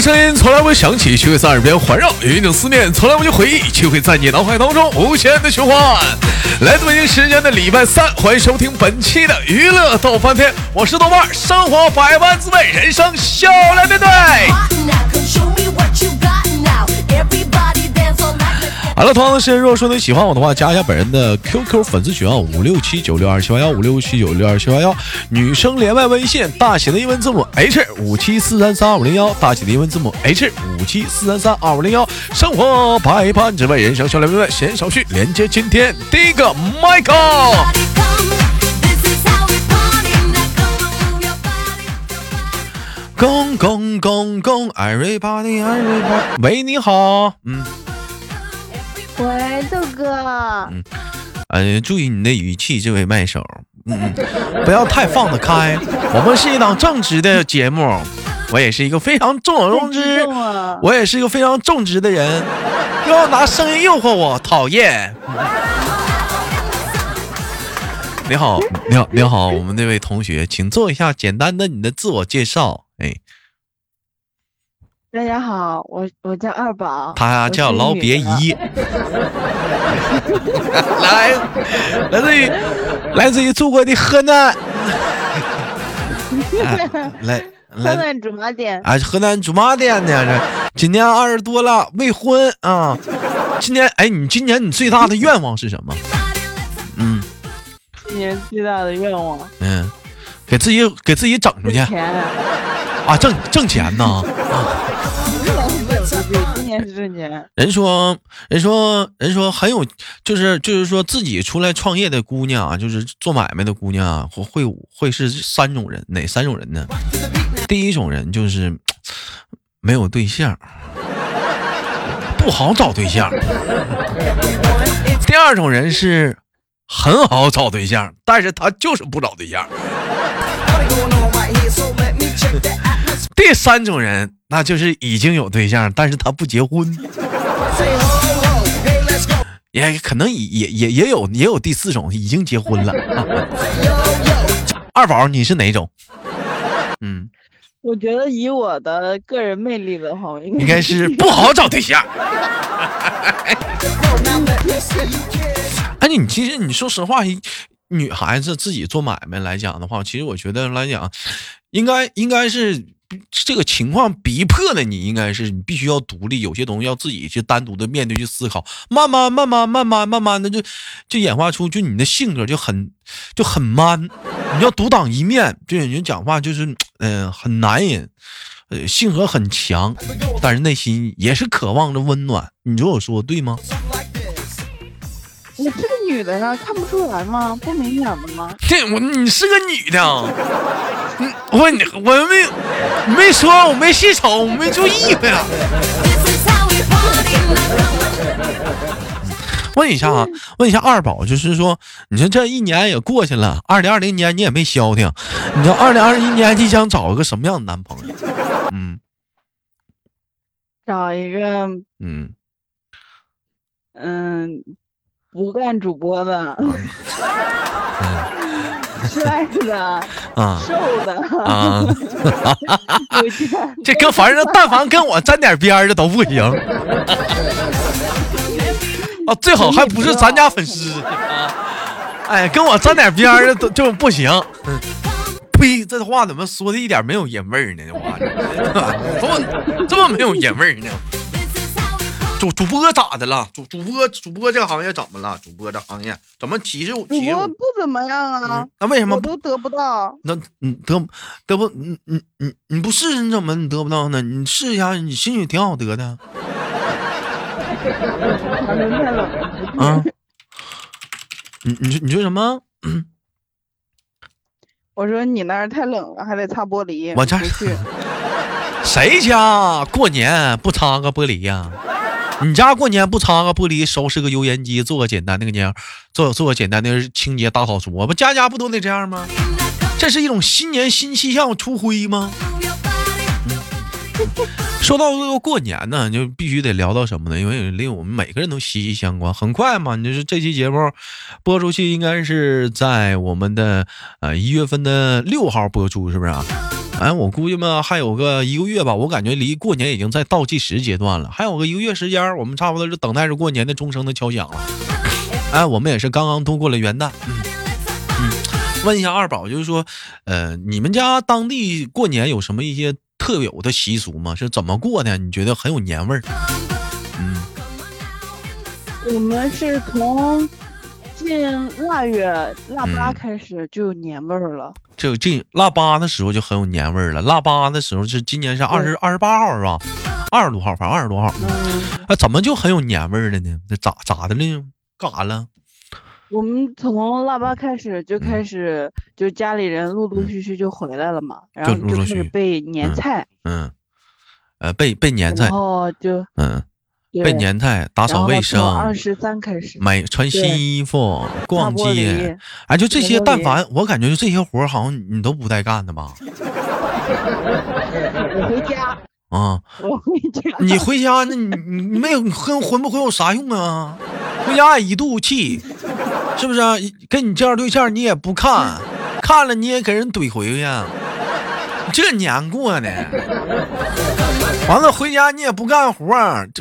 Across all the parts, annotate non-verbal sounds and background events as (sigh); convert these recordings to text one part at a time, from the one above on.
声音从来不会响起，却会在耳边环绕；有一种思念从来不去回忆，却会在你脑海当中无限的循环。来自北京时间的礼拜三，欢迎收听本期的娱乐逗翻天，我是豆瓣，生活百般滋味，人生笑来面对。好了，同样的时间，如果说你喜欢我的话，加一下本人的 QQ 粉丝群啊，五六七九六二七八幺，五六七九六二七八幺。女生连麦微信，大写的英文字母 H 五七四三三二五零幺，大写的英文字母 H 五七四三三二五零幺。生活百般滋味，人生笑来面对。先手续连接今天第一个 Michael。公公公公，Everybody Everybody，喂，你好，嗯。喂，豆哥。嗯，呃，注意你的语气，这位麦手，嗯，(laughs) 不要太放得开。我们是一档正直的节目，我也是一个非常重重之，我也是一个非常正直的人，又要拿声音诱惑我，讨厌。你好，你好，你好，我们那位同学，请做一下简单的你的自我介绍，哎。大家好，我我叫二宝，他叫老别姨，(laughs) 来，来自于来自于祖国的河南，(laughs) 来来，河南驻马店，啊，河南驻马店的，这今年二十多了，未婚啊，今年哎，你今年你最大的愿望是什么？嗯，今年最大的愿望，嗯，给自己给自己整出去，啊，挣挣钱呢。(laughs) 今年。人说，人说，人说很有，就是就是说自己出来创业的姑娘啊，就是做买卖的姑娘啊，会会会是三种人，哪三种人呢？第一种人就是没有对象，不好找对象。第二种人是很好找对象，但是他就是不找对象。第三种人，那就是已经有对象，但是他不结婚。也可能也也也有也有第四种，已经结婚了。(laughs) 二宝，你是哪种？嗯，我觉得以我的个人魅力的话，应该是不好找对象。(laughs) 哎，你其实你说实话，女孩子自己做买卖来讲的话，其实我觉得来讲，应该应该是。这个情况逼迫的你，应该是你必须要独立，有些东西要自己去单独的面对去思考，慢慢慢慢慢慢慢慢的就就演化出就你的性格就很就很 man，你要独当一面，就人讲话就是嗯很男人，呃性格很强，但是内心也是渴望着温暖，你说我说对吗？女的呢，看不出来吗？不明显的吗？这我你是个女的，我问你，我没没说，我没细瞅，我没注意呀。问一下啊，问一下二宝，就是说，你说这一年也过去了，二零二零年你也没消停，你说二零二一年你想找一个什么样的男朋友？嗯，找一个，嗯嗯。不干主播的，(laughs) 帅的，啊，瘦的，啊，(laughs) (laughs) 这跟反正但凡跟我沾点边的都不行。啊，最好还不是咱家粉丝。哎，跟我沾点边的都就不行。呸，这话怎么说的一点没有爷味儿呢？这话怎么这么没有爷味儿呢？主主播咋的了？主主播主播这个行业怎么了？主播这行业怎么歧视主播不怎么样啊？那为什么都得不到？那你得得不？你你你你不试试你怎么你得不到呢？你试一下，你兴许挺好得的。啊？(laughs) 你你说你说什么？我说你那儿太冷了，还得擦玻璃。我这 (laughs) 谁家过年不擦个玻璃呀？你家过年不擦个玻璃，收拾个油烟机，做个简单那个年，做做个简单的清洁大扫除，不家家不都得这样吗？这是一种新年新气象出灰吗？(laughs) 说到这个过年呢，就必须得聊到什么呢？因为离我们每个人都息息相关。很快嘛，你就是这期节目播出去，应该是在我们的呃一月份的六号播出，是不是啊？哎，我估计嘛还有个一个月吧，我感觉离过年已经在倒计时阶段了，还有个一个月时间，我们差不多就等待着过年的钟声的敲响了。哎，我们也是刚刚度过了元旦。嗯嗯，问一下二宝，就是说，呃，你们家当地过年有什么一些特有的习俗吗？是怎么过的？你觉得很有年味儿？嗯，我们是从。进腊月腊八开始就有年味儿了，就进腊八的时候就很有年味儿了。腊八的时候是今年是二十二十八号是吧？二十多号，反正二十多号。嗯，啊，怎么就很有年味儿了呢？那咋咋的了？干啥了？我们从腊八开始就开始，就家里人陆陆续续就回来了嘛，然后就开始备年菜。嗯，呃，备备年菜。然后就嗯。备年菜，打扫卫生，二十三开始买穿新衣服，逛街，哎，就这些，但凡我感觉就这些活好像你都不带干的吧？(laughs) 我回家啊，我回家，你回家那你你没有跟混不混有啥用啊？回家一肚气，是不是？跟你介绍对象你也不看，看了你也给人怼回去，这年过的。完了回家你也不干活，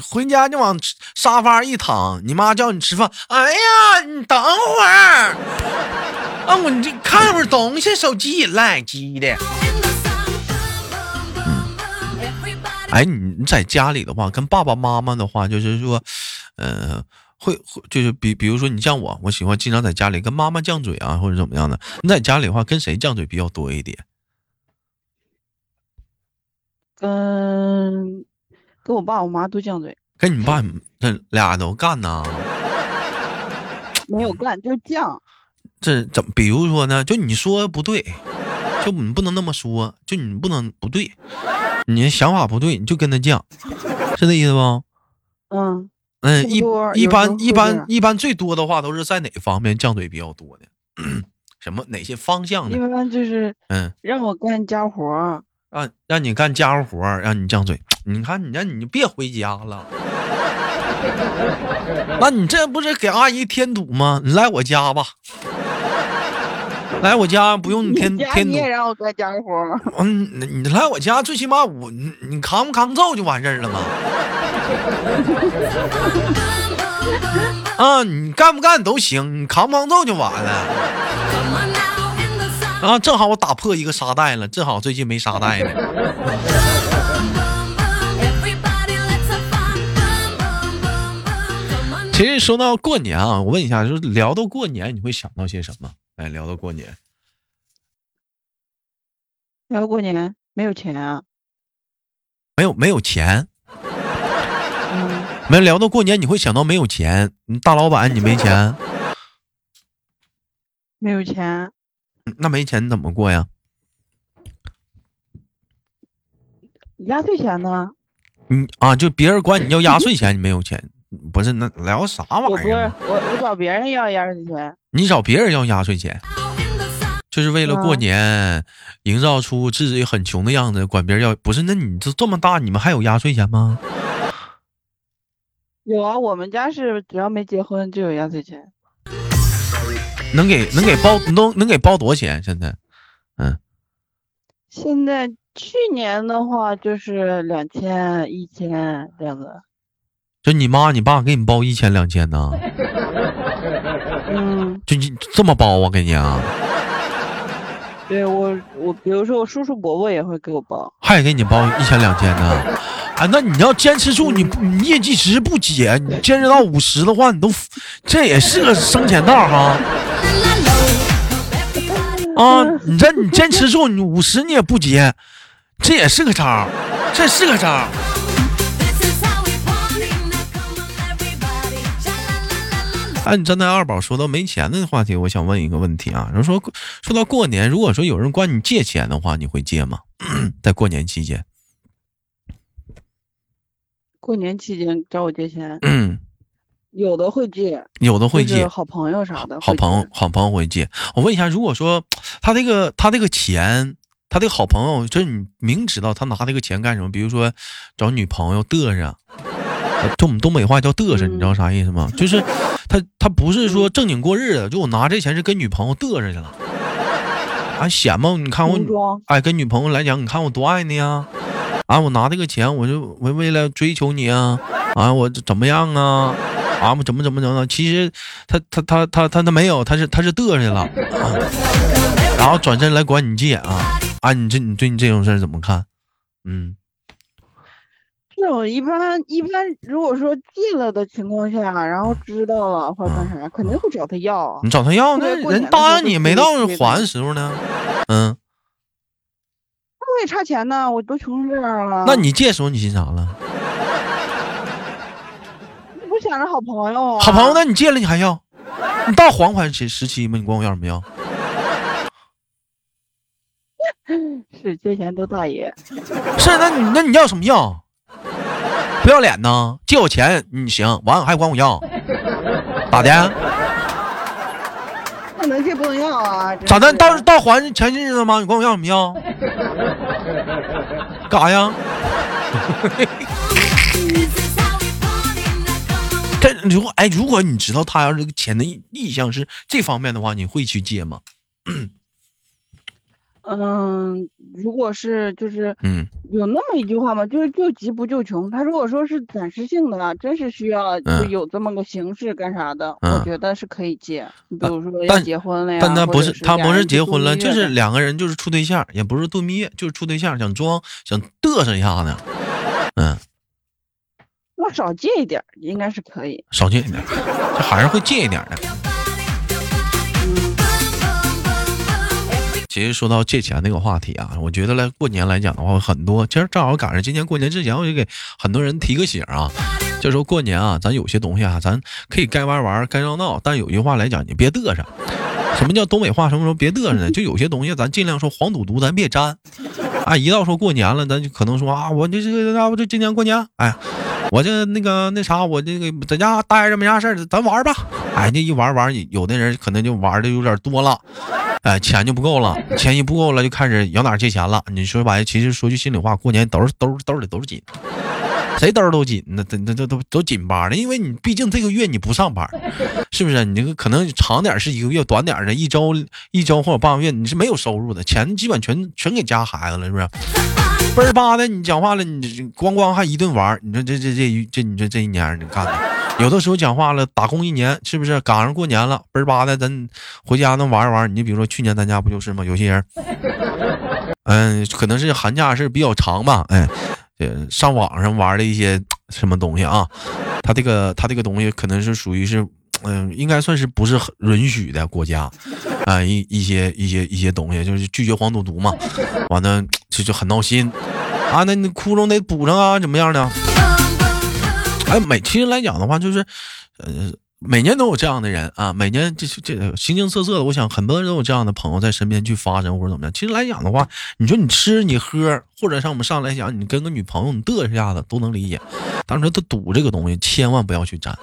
回家就往沙发一躺，你妈叫你吃饭，哎呀，你等会儿，啊，我你这看会儿东西，手机赖机的。哎，你你在家里的话，跟爸爸妈妈的话，就是说，呃，会会就是比比如说你像我，我喜欢经常在家里跟妈妈犟嘴啊，或者怎么样的。你在家里的话，跟谁犟嘴比较多一点？跟跟我爸我妈都犟嘴，跟你爸这俩都干呢？没有干，就是犟。这怎么？比如说呢？就你说不对，就你不能那么说，就你不能不对，你想法不对，你就跟他犟，是这意思不？嗯嗯，一一般一般一般最多的话都是在哪方面犟嘴比较多的？(clears throat) 什么哪些方向呢？一般就是嗯，让我干家活。让让你干家务活让你犟嘴。你看，你让你别回家了。那你这不是给阿姨添堵吗？你来我家吧，来我家不用你添添堵。你也让我干家务活吗？嗯，你来我家，最起码我你你扛不扛揍就完事儿了吗？啊，你干不干都行，你扛不扛揍就完了。(laughs) 啊，正好我打破一个沙袋了，正好最近没沙袋呢。其实说到过年啊，我问一下，就是聊到过年，你会想到些什么？哎，聊到过年，聊过年没有钱啊？没有没有钱？没聊到过年，你会想到没有钱？你大老板，你没钱？没有钱。那没钱怎么过呀？压岁钱呢？嗯啊，就别人管你要压岁钱，你没有钱，不是？那聊啥玩意儿？我不是我，我找别人要压岁钱。你找别人要压岁钱，就是为了过年，营造出自己很穷的样子，管别人要。不是？那你这这么大，你们还有压岁钱吗？有啊，我们家是只要没结婚就有压岁钱。能给能给包能能给包多少钱？现在，嗯，现在去年的话就是两千一千这样子。就你妈你爸给你包一千两千呢？嗯，就你这么包啊？给你啊？对我我比如说我叔叔伯伯也会给我包，还给你包一千两千呢？啊，那你要坚持住，你你业绩值不减，你坚持到五十的话，你都这也是个生钱道哈。啊，(laughs) 你这你坚持住，你五十你也不接，这也是个招，这是个招。哎，你站在二宝说到没钱的话题，我想问一个问题啊，人说说到过年，如果说有人管你借钱的话，你会借吗？(clears throat) 在过年期间？过年期间找我借钱？嗯。(clears throat) 有的会借，有的会借，好朋友啥的，好朋友好朋友会借。我问一下，如果说他这个他这个钱，他这个好朋友，就是你明知道他拿这个钱干什么？比如说找女朋友嘚瑟，就我们东北话叫嘚瑟，你知道啥意思吗？就是他他不是说正经过日子，就我拿这钱是跟女朋友嘚瑟去了。啊显吗？你看我，哎，跟女朋友来讲，你看我多爱你啊！啊，我拿这个钱，我就为为了追求你啊！啊，我怎么样啊？啊，我怎么怎么怎么？其实他他他他他他没有，他是他是嘚瑟了，然后转身来管你借啊！啊，你这你对你这种事儿怎么看？嗯。这种一般一般，如果说借了的情况下，然后知道了或者干啥，肯定会找他要。你找他要，那人答应你没到还的时候呢？嗯。那我也差钱呢，我都穷成这样了。那你借时候你寻啥了？想着好朋友啊？好朋友，那你借了你还要？你到还款期时期吗？你管我要什么要？是借钱都大爷。是，那你那你要什么要？不要脸呢？借我钱你行，完还管我要，咋的？不能借不能要啊！咋的？到到还钱日子吗？你管我要什么要？干啥呀？(laughs) 这如果哎，如果你知道他要这个钱的意意向是这方面的话，你会去借吗？嗯，如果是就是嗯，有那么一句话嘛？就是救急不救穷。他如果说是暂时性的，真是需要就有这么个形式干啥的，我觉得是可以借。你比如说要结婚了呀，但他不是他不是结婚了，就是两个人就是处对象，也不是度蜜月，就是处对象，想装想嘚瑟一下呢。嗯，那少借一点应该是可以，少借一点，这还是会借一点的。其实说到借钱那个话题啊，我觉得来过年来讲的话，很多其实正好赶上今年过年之前，我就给很多人提个醒啊，就说过年啊，咱有些东西啊，咱可以该玩玩，该闹闹，但有句话来讲，你别嘚瑟。什么叫东北话？什么时候别嘚瑟呢？就有些东西咱尽量说黄赌毒，咱别沾。啊，一到说过年了，咱就可能说啊，我这这个要不这今年过年，哎，我就那个那啥，我这个在家待着没啥事儿，咱玩吧。哎，这一玩玩，有的人可能就玩的有点多了。哎，钱就不够了，钱一不够了，就开始摇哪借钱了。你说白，其实说句心里话，过年兜兜兜里都是紧，谁兜都紧，那那那都都紧巴的。因为你毕竟这个月你不上班，是不是？你这个可能长点是一个月，短点的一周一周或者半个月，你是没有收入的，钱基本全全给家孩子了，是不是？倍儿巴的，你讲话了，你光光还一顿玩，你说这这这一这，你说这一年你干的？有的时候讲话了，打工一年是不是赶上过年了？倍儿巴的，咱回家能玩一玩。你就比如说去年咱家不就是吗？有些人，嗯，可能是寒假是比较长吧，哎，上网上玩的一些什么东西啊？他这个他这个东西可能是属于是，嗯，应该算是不是很允许的国家啊，一一些一些一些东西就是拒绝黄赌毒嘛，完了就就很闹心啊，那你窟窿得补上啊，怎么样的？哎，每其实来讲的话，就是，呃，每年都有这样的人啊，每年这这形形色色的，我想很多人都有这样的朋友在身边去发生或者怎么样。其实来讲的话，你说你吃你喝，或者像我们上来讲，你跟个女朋友你嘚瑟一下子都能理解。但是他赌这个东西，千万不要去沾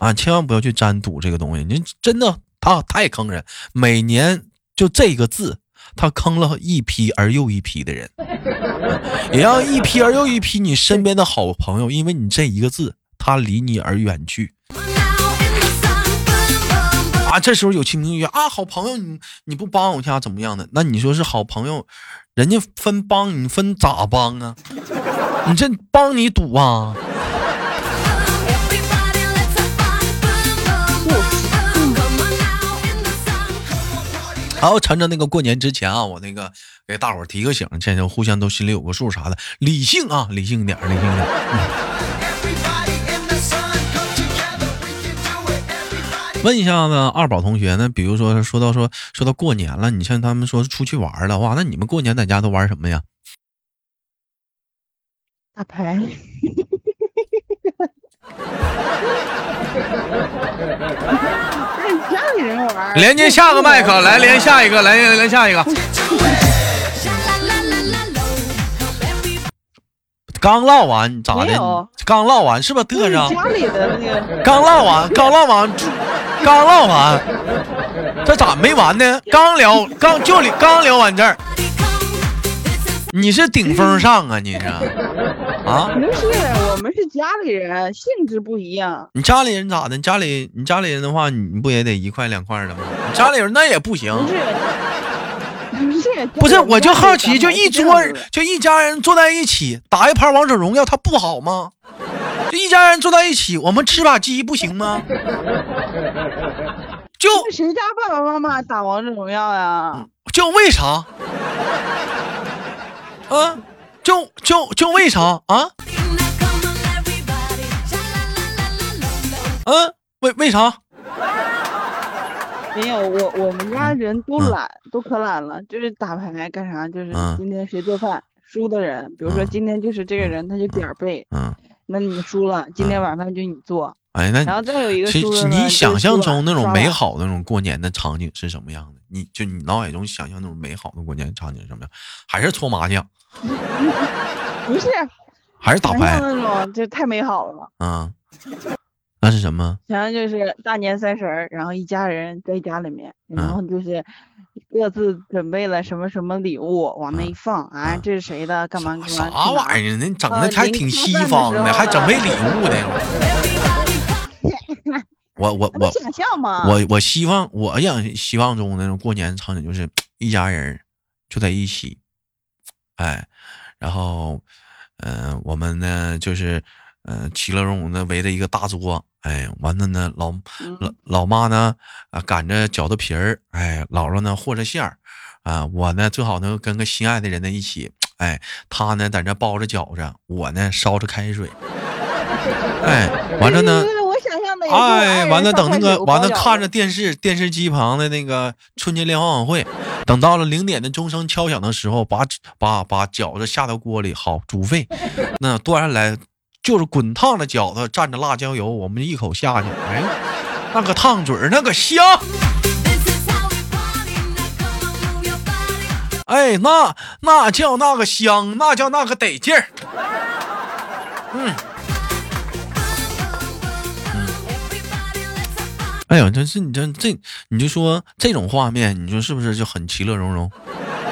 啊，千万不要去沾赌这个东西。你真的他太坑人，每年就这个字，他坑了一批而又一批的人，(laughs) 也让一批而又一批你身边的好朋友，因为你这一个字。他离你而远去啊！这时候有情情愿啊，好朋友，你你不帮我一下怎么样的？那你说是好朋友，人家分帮你分咋帮啊？你这帮你赌啊？好，趁着那个过年之前啊，我那个给大伙提个醒，现在互相都心里有个数啥的，理性啊，理性点，理性点。问一下子二宝同学，那比如说说到说说到过年了，你像他们说出去玩了，哇，那你们过年在家都玩什么呀？打牌。(laughs) 连接下个麦克，来连下一个，来连下一个。刚唠完咋的？刚唠完是不是嘚瑟？家里的那个。刚唠完，刚唠完，刚唠完，这咋没完呢？刚聊，刚就刚聊完这儿，你是顶风上啊？你是啊？不是，我们是家里人，性质不一样。你家里人咋的？你家里你家里人的话，你不也得一块两块的吗？你家里人那也不行。不是。(laughs) 不是不是，我就好奇，就一桌就一家人坐在一起打一盘王者荣耀，它不好吗？就一家人坐在一起，我们吃把鸡不行吗？就谁家爸爸妈妈打王者荣耀呀？就为啥？啊？就就就为啥啊？嗯，为为啥？没有，我我们家人都懒，都可懒了，就是打牌干啥？就是今天谁做饭，输的人，比如说今天就是这个人，他就点儿背。嗯。那你输了，今天晚饭就你做。哎，那然后再有一个其实你想象中那种美好的那种过年的场景是什么样的？你就你脑海中想象那种美好的过年场景什么样？还是搓麻将？(laughs) 不是，还是打牌那种，就太美好了。嗯，那是什么？想象就是大年三十儿，然后一家人在家里面，然后就是各自准备了什么什么礼物，往那一放，啊，这是谁的？干嘛干嘛？啥玩意儿？那整的还挺西方的，还准备礼物的。我我我想象吗？我我希望我想希望中那种过年场景就是一家人就在一起，哎，然后嗯，我们呢就是嗯其乐融融的围着一个大桌，哎，完了呢老老老妈呢啊擀着饺子皮儿，哎，姥姥呢和着馅儿，啊，我呢最好能跟个心爱的人在一起，哎，他呢在这包着饺子，我呢烧着开水，(laughs) 哎，完了呢。哎，完了，等那个完了，看着电视电视机旁的那个春节联欢晚会，等到了零点的钟声敲响的时候，把把把饺子下到锅里，好煮沸，那端上来就是滚烫的饺子，蘸着辣椒油，我们一口下去，哎，那个烫嘴儿，那个香，哎，那那叫那个香，那叫那个得劲儿，嗯。哎呀，这是你这这，你就说这种画面，你说是不是就很其乐融融，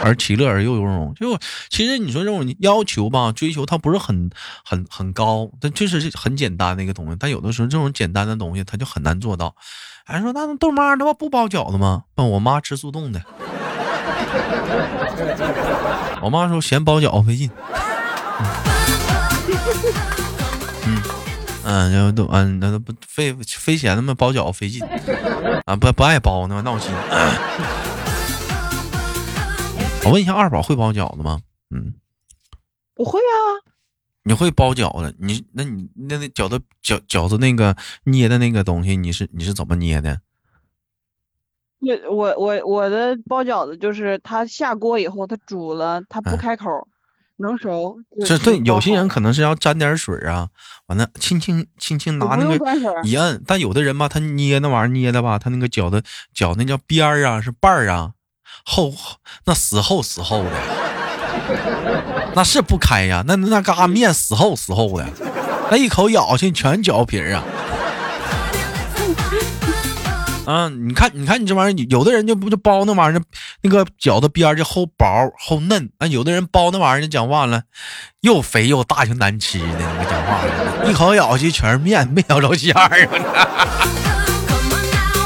而其乐而又融融？就其实你说这种要求吧，追求它不是很很很高，但就是很简单的一个东西。但有的时候这种简单的东西，它就很难做到。还说那豆妈他妈不包饺子吗？问我妈吃速冻的，我妈说嫌包饺子费劲。嗯，就都嗯，那都不费费钱，他妈包饺子费劲啊！不不爱包呢，闹心。我问一下，二宝会包饺子吗？嗯，我会啊。你会包饺子？你那你那那饺子饺饺子那个捏的那个东西，你是你是怎么捏的？我我我我的包饺子就是它下锅以后，它煮了，它不开口。能熟，这对有些人可能是要沾点水啊，完了轻轻轻轻拿那个一摁，但有的人吧，他捏那玩意儿捏的吧，他那个脚的脚那叫边儿啊，是瓣儿啊，厚那死厚死厚的，那是不开呀，那那嘎面死厚死厚的，那一口咬下去全饺皮儿啊。啊，你看，你看，你这玩意儿，有的人就不就包那玩意儿，那个饺子边儿就厚薄厚嫩啊。有的人包那玩意儿就讲话了，又肥又大又难吃的，那个讲话了，一口咬下去全是面，没咬着馅儿啊。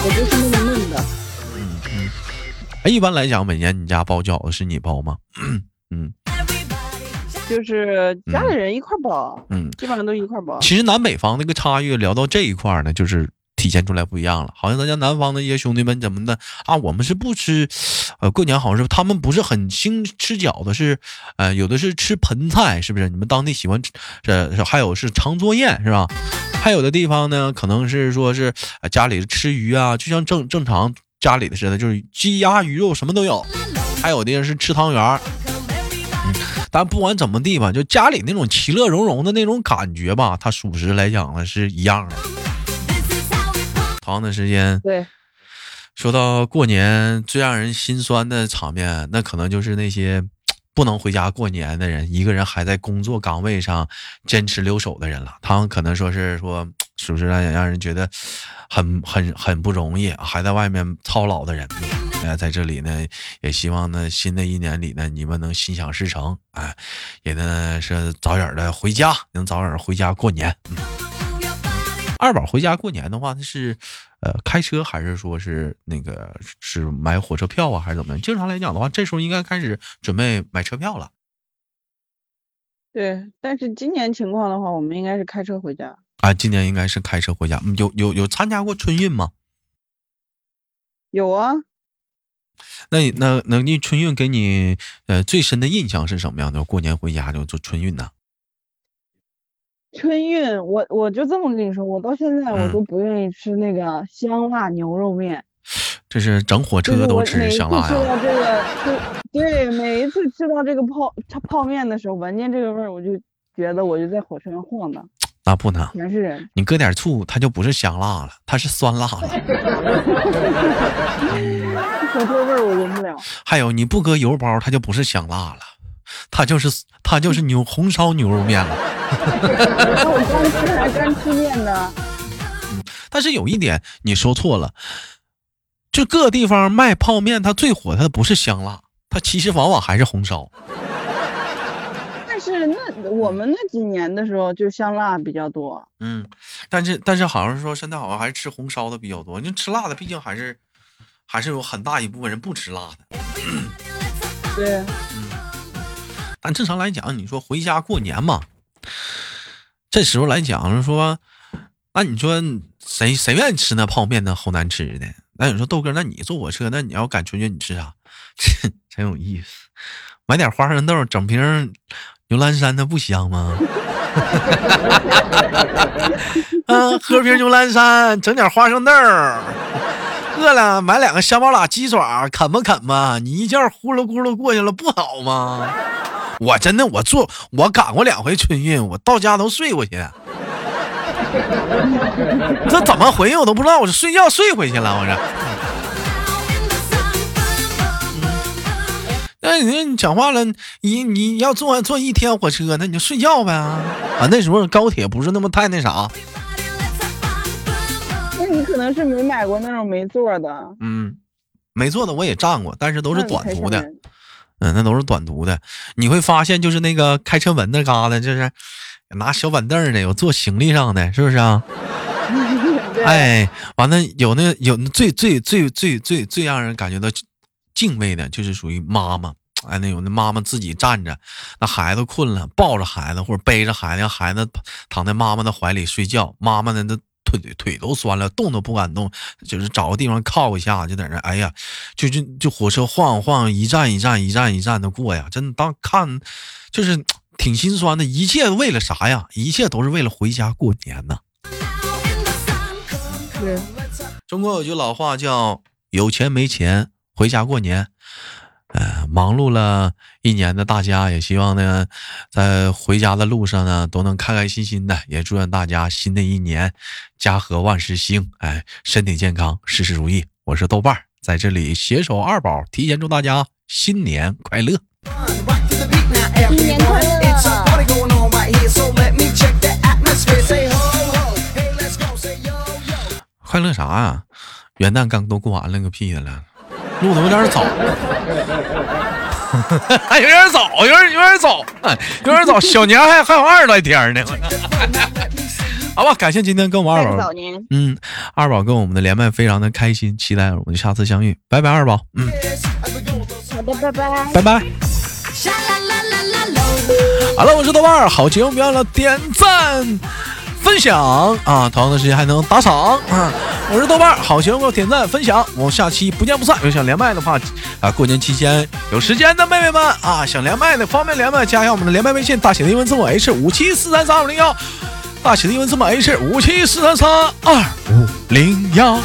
我就是那么嫩的。嗯嗯。哎，一般来讲，每年你家包饺子是你包吗？嗯。就是家里人一块包，嗯，基本上都一块包。其实南北方那个差异，聊到这一块呢，就是。体现出来不一样了，好像咱家南方的一些兄弟们怎么的啊？我们是不吃，呃，过年好像是他们不是很兴吃饺子，是，呃，有的是吃盆菜，是不是？你们当地喜欢吃，这还有是长桌宴，是吧？还有的地方呢，可能是说是家里吃鱼啊，就像正正常家里的似的，就是鸡鸭鱼肉什么都有。还有的人是吃汤圆儿，但不管怎么地吧，就家里那种其乐融融的那种感觉吧，它属实来讲呢是一样的。长的时间，对，说到过年最让人心酸的场面，那可能就是那些不能回家过年的人，一个人还在工作岗位上坚持留守的人了。他们可能说是说，是不是让让人觉得很很很不容易，还在外面操劳的人。哎，在这里呢，也希望呢，新的一年里呢，你们能心想事成，哎，也呢是早点的回家，能早点回家过年。二宝回家过年的话，他是呃开车还是说是那个是买火车票啊，还是怎么样？正常来讲的话，这时候应该开始准备买车票了。对，但是今年情况的话，我们应该是开车回家。啊，今年应该是开车回家。有有有参加过春运吗？有啊。那你那那你春运给你呃最深的印象是什么样的？过年回家就做春运呢？春运，我我就这么跟你说，我到现在我都不愿意吃那个香辣牛肉面。这是整火车都吃香辣呀！吃到这个，对，每一次吃到这个泡它泡面的时候，闻见这个味儿，我就觉得我就在火车上晃荡。(tsk) 那不能，全是人。你搁点醋，它就不是香辣了，它是酸辣了。(laughs) 火车味儿我闻不了。还有，你不搁油包，它就不是香辣了，它就是他就是牛红烧牛肉面了。那我刚吃还干吃面呢。嗯，但是有一点你说错了。就各地方卖泡面，它最火，它不是香辣，它其实往往还是红烧。(laughs) 但是那我们那几年的时候，就香辣比较多。嗯，但是但是好像是说现在好像还是吃红烧的比较多。就吃辣的，毕竟还是还是有很大一部分人不吃辣的。对。嗯。但正常来讲，你说回家过年嘛，这时候来讲说，那你说谁谁愿意吃那泡面那好难吃的？那你说豆哥，那你坐火车，那你要赶春运，你吃啥？(laughs) 真有意思，买点花生豆，整瓶牛栏山，那不香吗？(laughs) 啊，喝瓶牛栏山，整点花生豆，饿了买两个香巴拉鸡爪，啃吧啃吧，你一觉呼噜咕噜过去了，不好吗？我真的，我坐我赶过两回春运，我到家都睡过去。这怎么回我都不知道，我是睡觉睡回去了，我是。那你你讲话了，你你要坐坐一天火车，那你就睡觉呗啊！那时候高铁不是那么太那啥。那你可能是没买过那种没座的。嗯，没座的我也站过，但是都是短途的。嗯，那都是短途的。你会发现，就是那个开车门那嘎达，就是。拿小板凳的，有坐行李上的，是不是啊？(laughs) 哎，完了有那有最最最最最最让人感觉到敬畏的，就是属于妈妈。哎，那有那妈妈自己站着，那孩子困了，抱着孩子或者背着孩子，让孩子躺在妈妈的怀里睡觉。妈妈呢，那腿腿都酸了，动都不敢动，就是找个地方靠一下，就在那。哎呀，就就就火车晃晃，一站一站，一站一站的过呀。真的当看，就是。挺心酸的，一切为了啥呀？一切都是为了回家过年呢。中国有句老话叫“有钱没钱回家过年”。呃，忙碌了一年的大家，也希望呢，在回家的路上呢，都能开开心心的。也祝愿大家新的一年家和万事兴，哎，身体健康，事事如意。我是豆瓣儿，在这里携手二宝，提前祝大家新年快乐。新年快乐！快乐啥呀？元旦刚都过完了个屁的了，录的 (laughs) 有点早，有点早，有点有点早，有点早。小年还还有二十来天呢。(laughs) 好吧，感谢今天跟我们二宝，嗯，二宝跟我们的连麦非常的开心，期待我们下次相遇，拜拜，二宝，嗯，好的，拜拜，拜拜。好了，我是豆瓣儿，好节目别忘了点赞、分享啊！同样的时间还能打赏啊！我是豆瓣，好节目点赞分享，我们下期不见不散。有想连麦的话啊，过年期间有时间的妹妹们啊，想连麦的方便连麦，加一下我们的连麦微信，大写的英文字母 H 五七四三三二五零幺，大写的英文字母 H 五七四三三二五零幺。